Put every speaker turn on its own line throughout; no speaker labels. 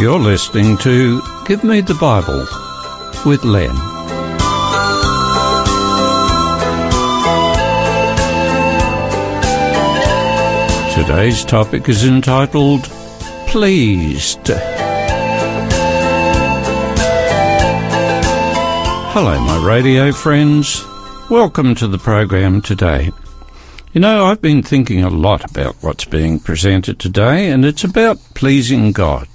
You're listening to Give Me the Bible with Len. Today's topic is entitled Pleased. Hello, my radio friends. Welcome to the program today. You know, I've been thinking a lot about what's being presented today, and it's about pleasing God.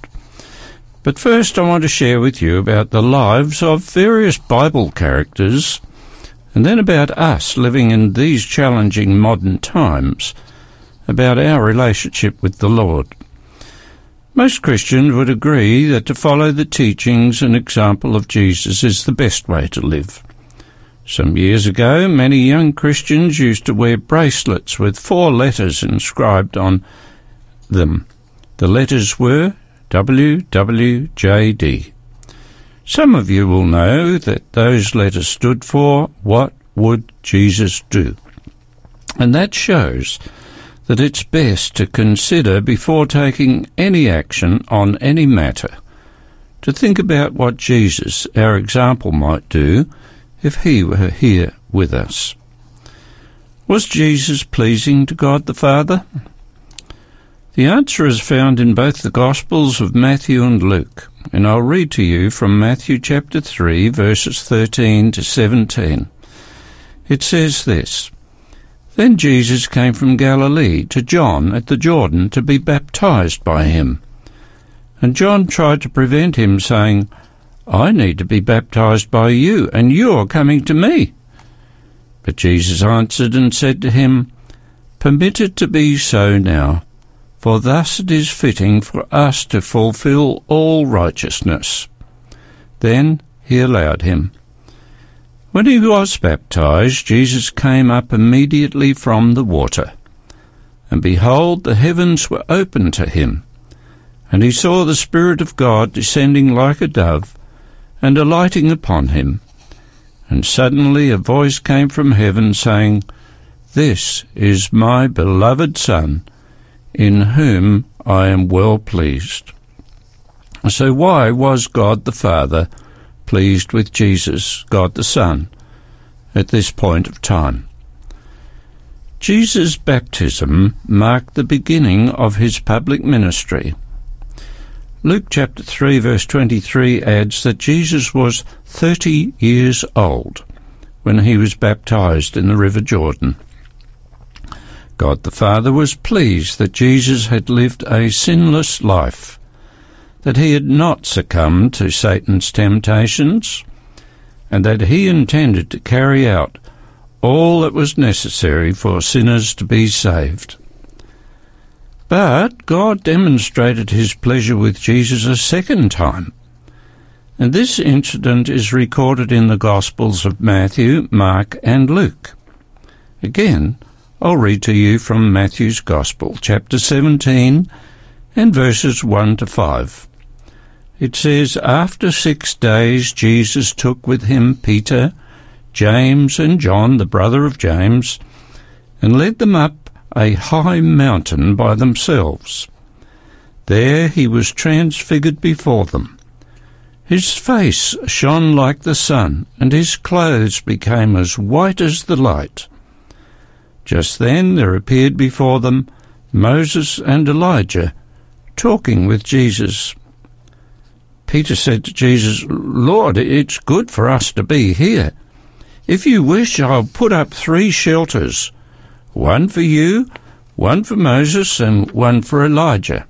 But first, I want to share with you about the lives of various Bible characters, and then about us living in these challenging modern times about our relationship with the Lord. Most Christians would agree that to follow the teachings and example of Jesus is the best way to live. Some years ago, many young Christians used to wear bracelets with four letters inscribed on them. The letters were WWJD. Some of you will know that those letters stood for What Would Jesus Do? And that shows that it's best to consider before taking any action on any matter, to think about what Jesus, our example, might do if he were here with us. Was Jesus pleasing to God the Father? The answer is found in both the Gospels of Matthew and Luke, and I'll read to you from Matthew chapter 3, verses 13 to 17. It says this then Jesus came from Galilee to John at the Jordan to be baptized by him. And John tried to prevent him, saying, I need to be baptized by you, and you are coming to me. But Jesus answered and said to him, Permit it to be so now, for thus it is fitting for us to fulfill all righteousness. Then he allowed him. When he was baptized, Jesus came up immediately from the water. And behold, the heavens were opened to him. And he saw the Spirit of God descending like a dove, and alighting upon him. And suddenly a voice came from heaven, saying, This is my beloved Son, in whom I am well pleased. So why was God the Father pleased with Jesus, God the Son, at this point of time. Jesus' baptism marked the beginning of his public ministry. Luke chapter 3 verse 23 adds that Jesus was 30 years old when he was baptized in the river Jordan. God the Father was pleased that Jesus had lived a sinless life that he had not succumbed to Satan's temptations, and that he intended to carry out all that was necessary for sinners to be saved. But God demonstrated his pleasure with Jesus a second time. And this incident is recorded in the Gospels of Matthew, Mark, and Luke. Again, I'll read to you from Matthew's Gospel, chapter 17, and verses 1 to 5. It says, After six days Jesus took with him Peter, James, and John, the brother of James, and led them up a high mountain by themselves. There he was transfigured before them. His face shone like the sun, and his clothes became as white as the light. Just then there appeared before them Moses and Elijah, talking with Jesus. Peter said to Jesus, Lord, it's good for us to be here. If you wish, I'll put up three shelters one for you, one for Moses, and one for Elijah.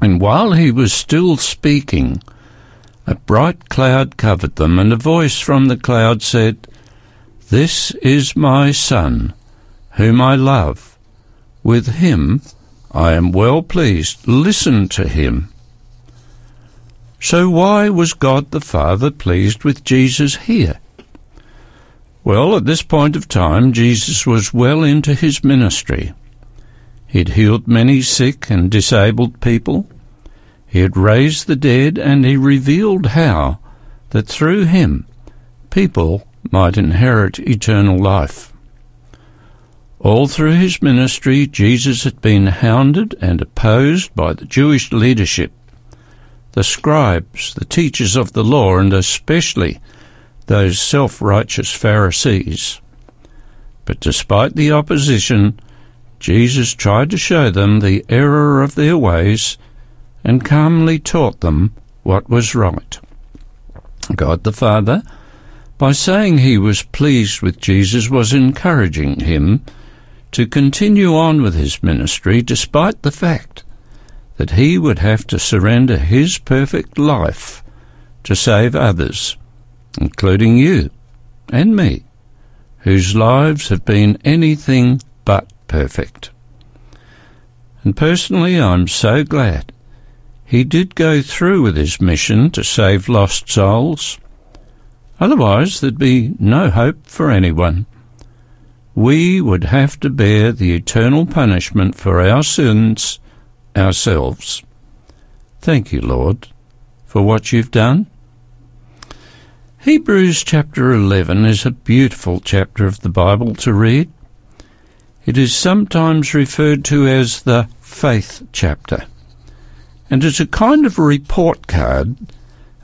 And while he was still speaking, a bright cloud covered them, and a voice from the cloud said, This is my Son, whom I love. With him I am well pleased. Listen to him. So why was God the Father pleased with Jesus here? Well, at this point of time, Jesus was well into his ministry. He had healed many sick and disabled people. He had raised the dead, and he revealed how that through him people might inherit eternal life. All through his ministry, Jesus had been hounded and opposed by the Jewish leadership the scribes, the teachers of the law, and especially those self-righteous Pharisees. But despite the opposition, Jesus tried to show them the error of their ways and calmly taught them what was right. God the Father, by saying he was pleased with Jesus, was encouraging him to continue on with his ministry despite the fact that he would have to surrender his perfect life to save others, including you and me, whose lives have been anything but perfect. And personally, I'm so glad he did go through with his mission to save lost souls. Otherwise, there'd be no hope for anyone. We would have to bear the eternal punishment for our sins ourselves. Thank you, Lord, for what you've done. Hebrews chapter 11 is a beautiful chapter of the Bible to read. It is sometimes referred to as the faith chapter and is a kind of report card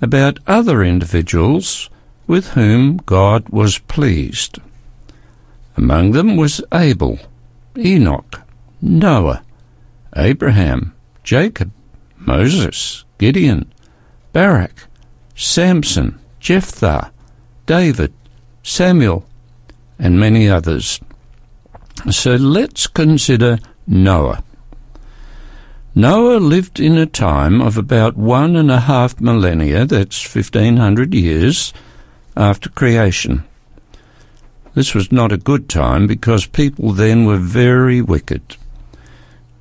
about other individuals with whom God was pleased. Among them was Abel, Enoch, Noah, Abraham, Jacob, Moses, Gideon, Barak, Samson, Jephthah, David, Samuel, and many others. So let's consider Noah. Noah lived in a time of about one and a half millennia, that's 1500 years, after creation. This was not a good time because people then were very wicked.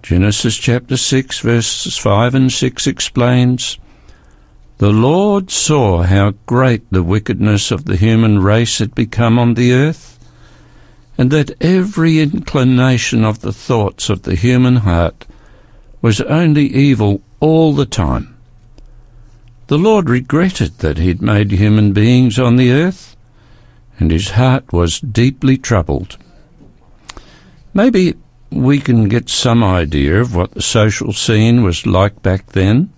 Genesis chapter 6, verses 5 and 6 explains The Lord saw how great the wickedness of the human race had become on the earth, and that every inclination of the thoughts of the human heart was only evil all the time. The Lord regretted that he had made human beings on the earth, and his heart was deeply troubled. Maybe we can get some idea of what the social scene was like back then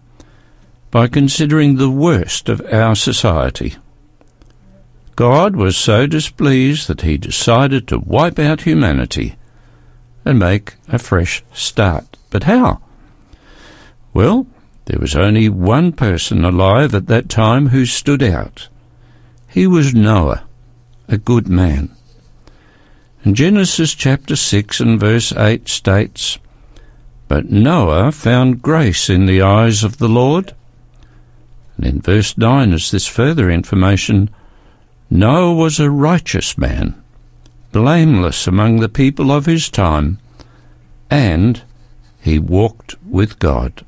by considering the worst of our society. God was so displeased that he decided to wipe out humanity and make a fresh start. But how? Well, there was only one person alive at that time who stood out. He was Noah, a good man. And Genesis chapter 6 and verse 8 states, But Noah found grace in the eyes of the Lord. And in verse 9 is this further information Noah was a righteous man, blameless among the people of his time, and he walked with God.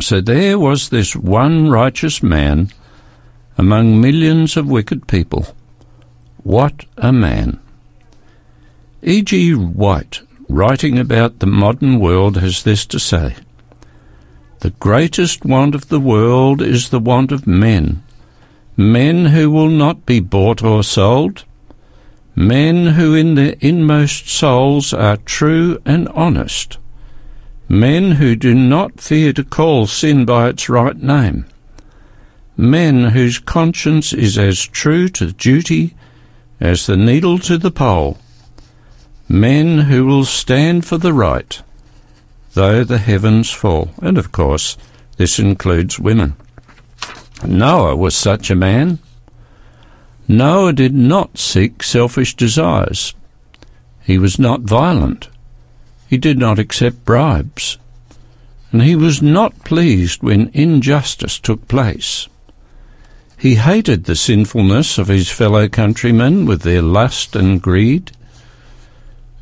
So there was this one righteous man among millions of wicked people. What a man! E.G. White, writing about the modern world, has this to say The greatest want of the world is the want of men, men who will not be bought or sold, men who in their inmost souls are true and honest men who do not fear to call sin by its right name, men whose conscience is as true to duty as the needle to the pole, men who will stand for the right, though the heavens fall. And of course, this includes women. Noah was such a man. Noah did not seek selfish desires. He was not violent. He did not accept bribes, and he was not pleased when injustice took place. He hated the sinfulness of his fellow countrymen with their lust and greed.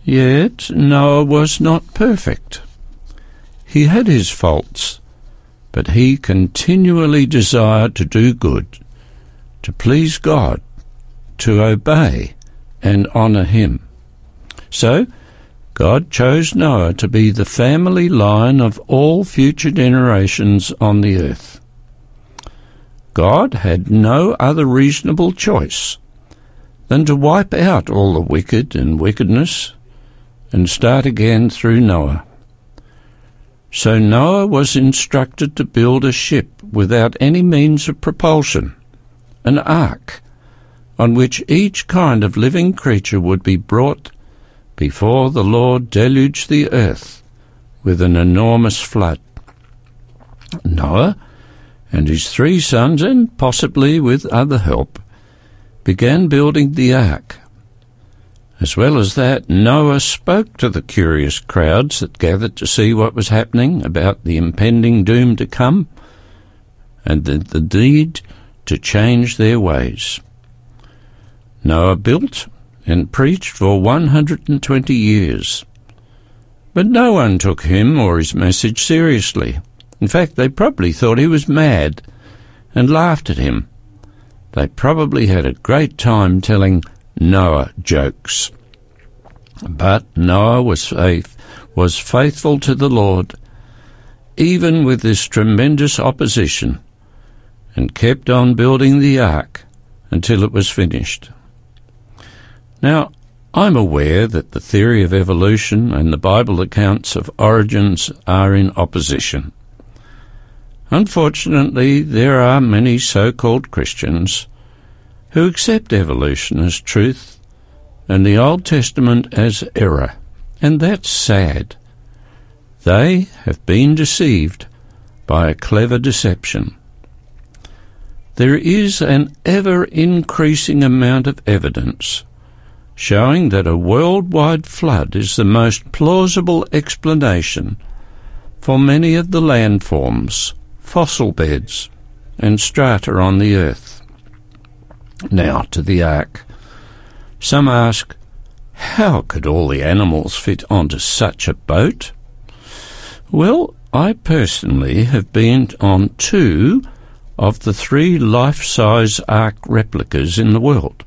Yet Noah was not perfect. He had his faults, but he continually desired to do good, to please God, to obey and honour him. So God chose Noah to be the family line of all future generations on the earth. God had no other reasonable choice than to wipe out all the wicked and wickedness and start again through Noah. So Noah was instructed to build a ship without any means of propulsion, an ark, on which each kind of living creature would be brought before the Lord deluged the earth with an enormous flood. Noah and his three sons, and possibly with other help, began building the ark. As well as that, Noah spoke to the curious crowds that gathered to see what was happening about the impending doom to come and the, the need to change their ways. Noah built and preached for 120 years. But no one took him or his message seriously. In fact, they probably thought he was mad and laughed at him. They probably had a great time telling Noah jokes. But Noah was faith, was faithful to the Lord, even with this tremendous opposition, and kept on building the ark until it was finished. Now, I'm aware that the theory of evolution and the Bible accounts of origins are in opposition. Unfortunately, there are many so-called Christians who accept evolution as truth and the Old Testament as error, and that's sad. They have been deceived by a clever deception. There is an ever increasing amount of evidence showing that a worldwide flood is the most plausible explanation for many of the landforms, fossil beds, and strata on the earth. Now to the ark. Some ask, how could all the animals fit onto such a boat? Well, I personally have been on two of the three life-size ark replicas in the world.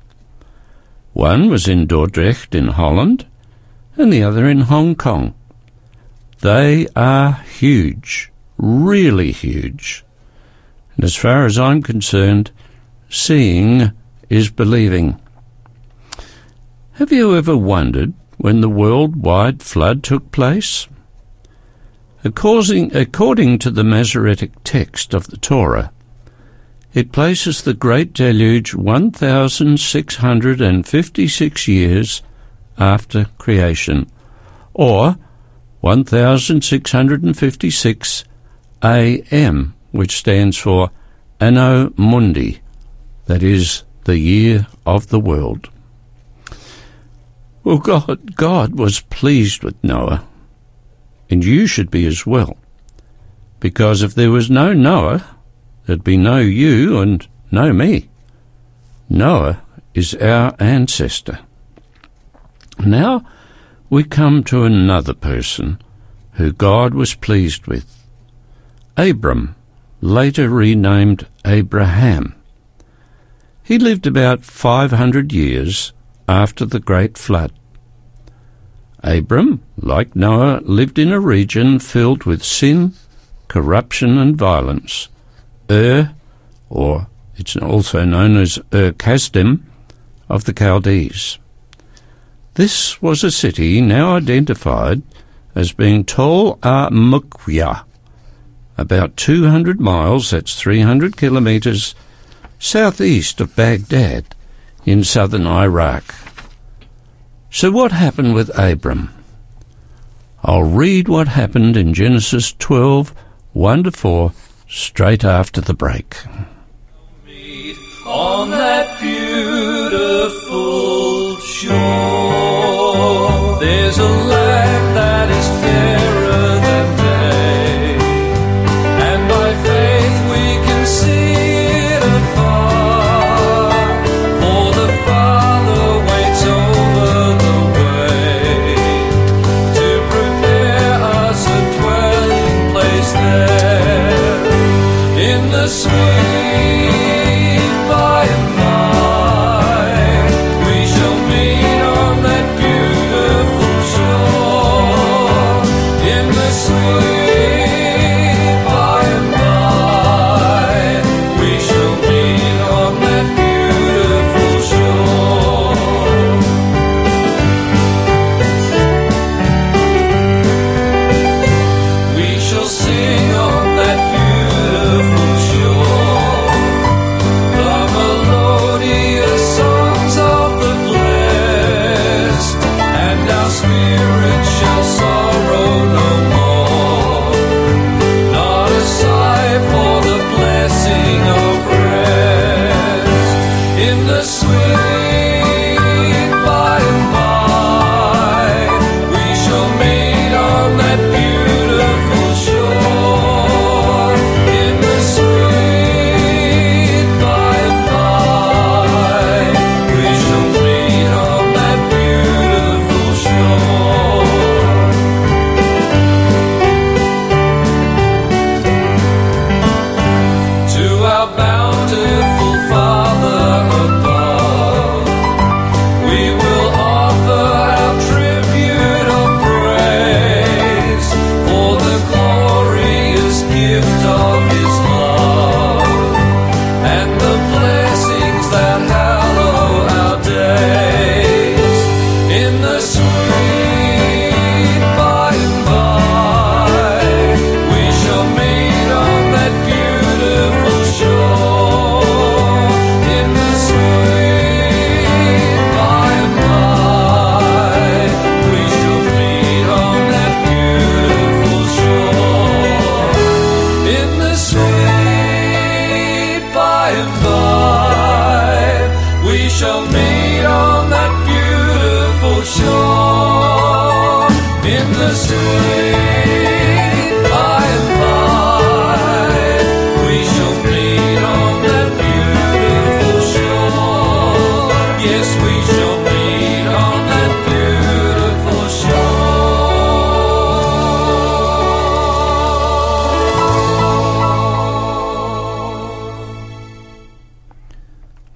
One was in Dordrecht in Holland, and the other in Hong Kong. They are huge, really huge. And as far as I'm concerned, seeing is believing. Have you ever wondered when the worldwide flood took place? According, according to the Masoretic text of the Torah, it places the Great Deluge 1,656 years after creation, or 1,656 AM, which stands for Anno Mundi, that is, the year of the world. Well, God, God was pleased with Noah, and you should be as well, because if there was no Noah, There'd be no you and no me. Noah is our ancestor. Now we come to another person who God was pleased with. Abram, later renamed Abraham. He lived about 500 years after the great flood. Abram, like Noah, lived in a region filled with sin, corruption, and violence. Ur, or it's also known as Ur Kasdim, of the Chaldees. This was a city now identified as being Tol Muqya, about 200 miles, that's 300 kilometres, southeast of Baghdad in southern Iraq. So what happened with Abram? I'll read what happened in Genesis 12, 1 to 4, straight after the break. On that beautiful shore, there's a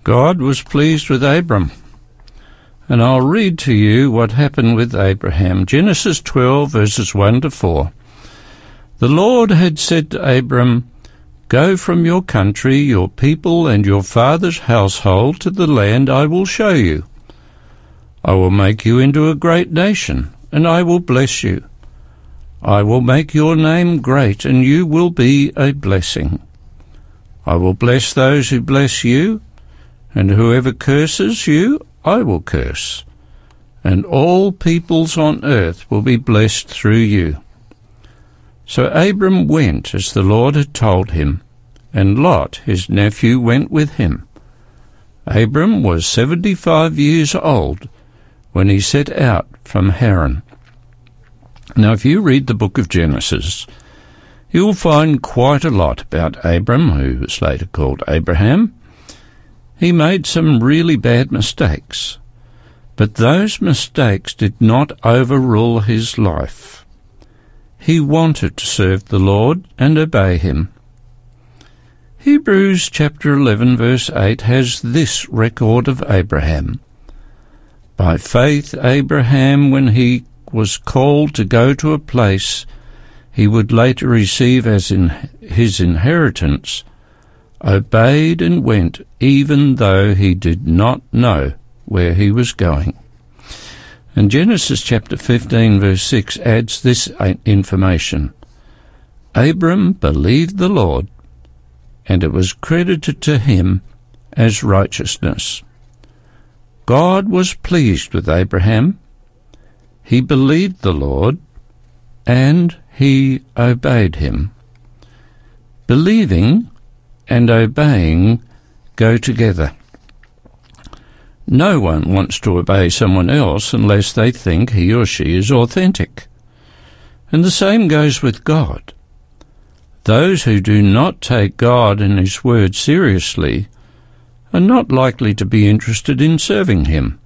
God was pleased with Abram. And I'll read to you what happened with Abraham. Genesis 12, verses 1 to 4. The Lord had said to Abram, Go from your country, your people, and your father's household to the land I will show you. I will make you into a great nation, and I will bless you. I will make your name great, and you will be a blessing. I will bless those who bless you, and whoever curses you, I will curse, and all peoples on earth will be blessed through you. So Abram went as the Lord had told him, and Lot, his nephew, went with him. Abram was seventy-five years old when he set out from Haran. Now, if you read the book of Genesis, you'll find quite a lot about Abram, who was later called Abraham. He made some really bad mistakes, but those mistakes did not overrule his life. He wanted to serve the Lord and obey him. Hebrews chapter 11 verse 8 has this record of Abraham. By faith Abraham, when he was called to go to a place he would later receive as in his inheritance, obeyed and went even though he did not know where he was going. And Genesis chapter 15 verse 6 adds this information. Abram believed the Lord, and it was credited to him as righteousness. God was pleased with Abraham. He believed the Lord, and he obeyed him. Believing and obeying go together. No one wants to obey someone else unless they think he or she is authentic. And the same goes with God. Those who do not take God and His Word seriously are not likely to be interested in serving Him.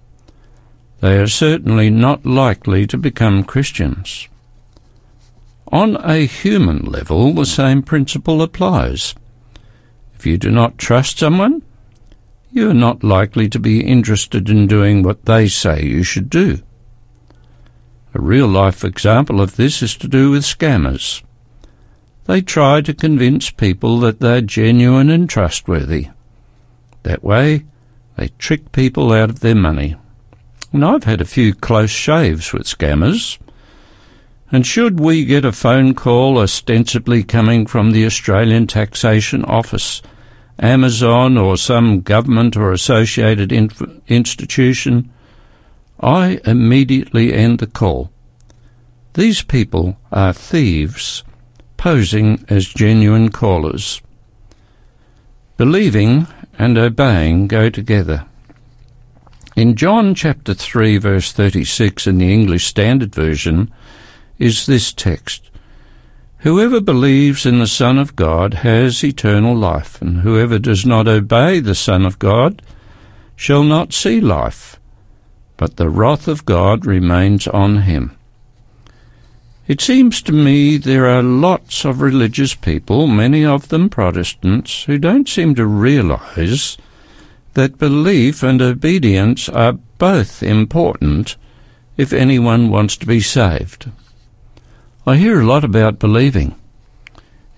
They are certainly not likely to become Christians. On a human level, the same principle applies. If you do not trust someone, you are not likely to be interested in doing what they say you should do. A real life example of this is to do with scammers. They try to convince people that they're genuine and trustworthy. That way, they trick people out of their money. And I've had a few close shaves with scammers. And should we get a phone call ostensibly coming from the Australian Taxation Office Amazon or some government or associated inf- institution, I immediately end the call. These people are thieves posing as genuine callers. Believing and obeying go together. In John chapter 3 verse 36 in the English Standard Version is this text. Whoever believes in the Son of God has eternal life, and whoever does not obey the Son of God shall not see life, but the wrath of God remains on him. It seems to me there are lots of religious people, many of them Protestants, who don't seem to realize that belief and obedience are both important if anyone wants to be saved. I hear a lot about believing.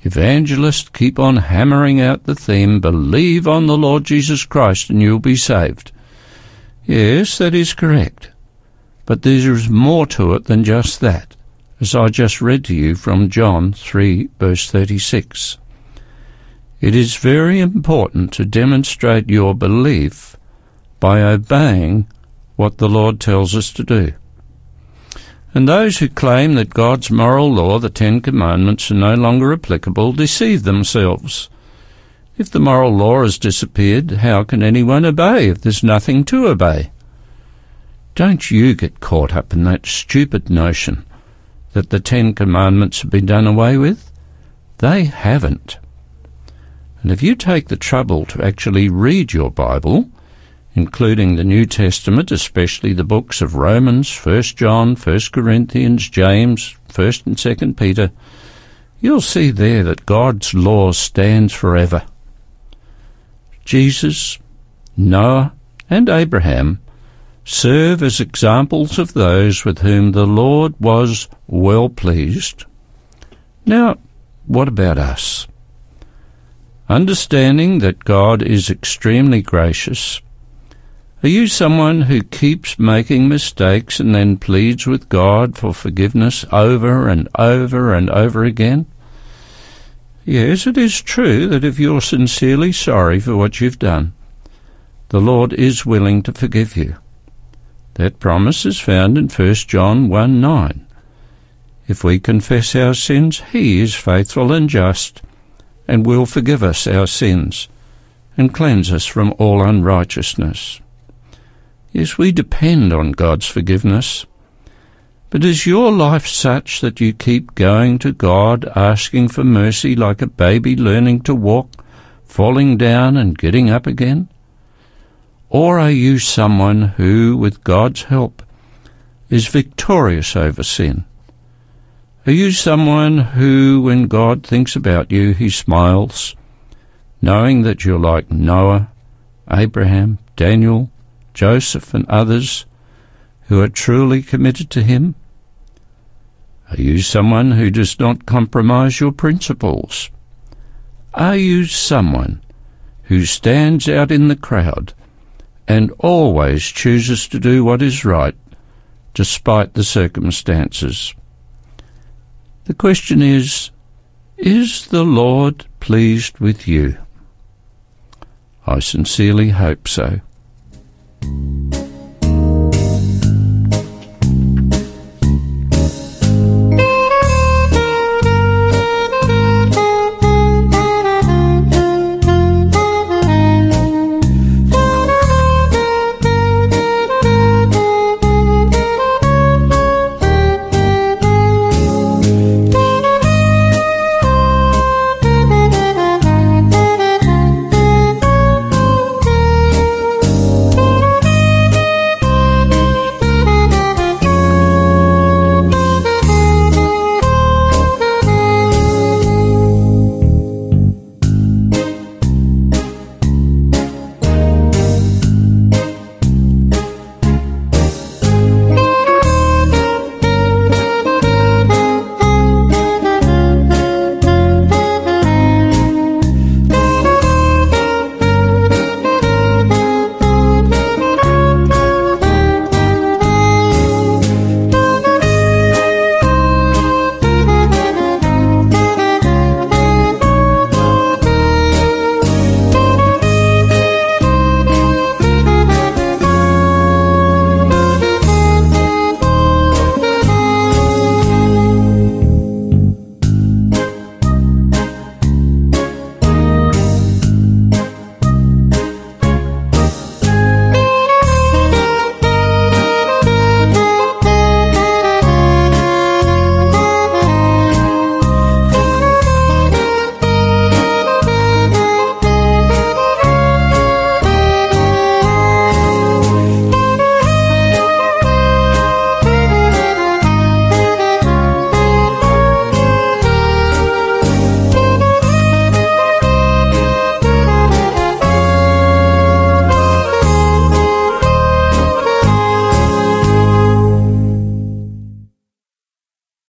Evangelists keep on hammering out the theme, believe on the Lord Jesus Christ and you'll be saved. Yes, that is correct. But there is more to it than just that, as I just read to you from John 3 verse 36. It is very important to demonstrate your belief by obeying what the Lord tells us to do. And those who claim that God's moral law, the Ten Commandments, are no longer applicable deceive themselves. If the moral law has disappeared, how can anyone obey if there's nothing to obey? Don't you get caught up in that stupid notion that the Ten Commandments have been done away with? They haven't. And if you take the trouble to actually read your Bible, including the New Testament, especially the books of Romans, 1 John, 1 Corinthians, James, 1st and 2nd Peter, you'll see there that God's law stands forever. Jesus, Noah, and Abraham serve as examples of those with whom the Lord was well pleased. Now, what about us? Understanding that God is extremely gracious, are you someone who keeps making mistakes and then pleads with God for forgiveness over and over and over again? Yes, it is true that if you're sincerely sorry for what you've done, the Lord is willing to forgive you. That promise is found in 1 John 1 9. If we confess our sins, He is faithful and just, and will forgive us our sins, and cleanse us from all unrighteousness. Yes, we depend on God's forgiveness. But is your life such that you keep going to God asking for mercy like a baby learning to walk, falling down and getting up again? Or are you someone who, with God's help, is victorious over sin? Are you someone who, when God thinks about you, he smiles, knowing that you're like Noah, Abraham, Daniel, Joseph, and others who are truly committed to him? Are you someone who does not compromise your principles? Are you someone who stands out in the crowd and always chooses to do what is right, despite the circumstances. The question is, is the Lord pleased with you? I sincerely hope so. Thank you.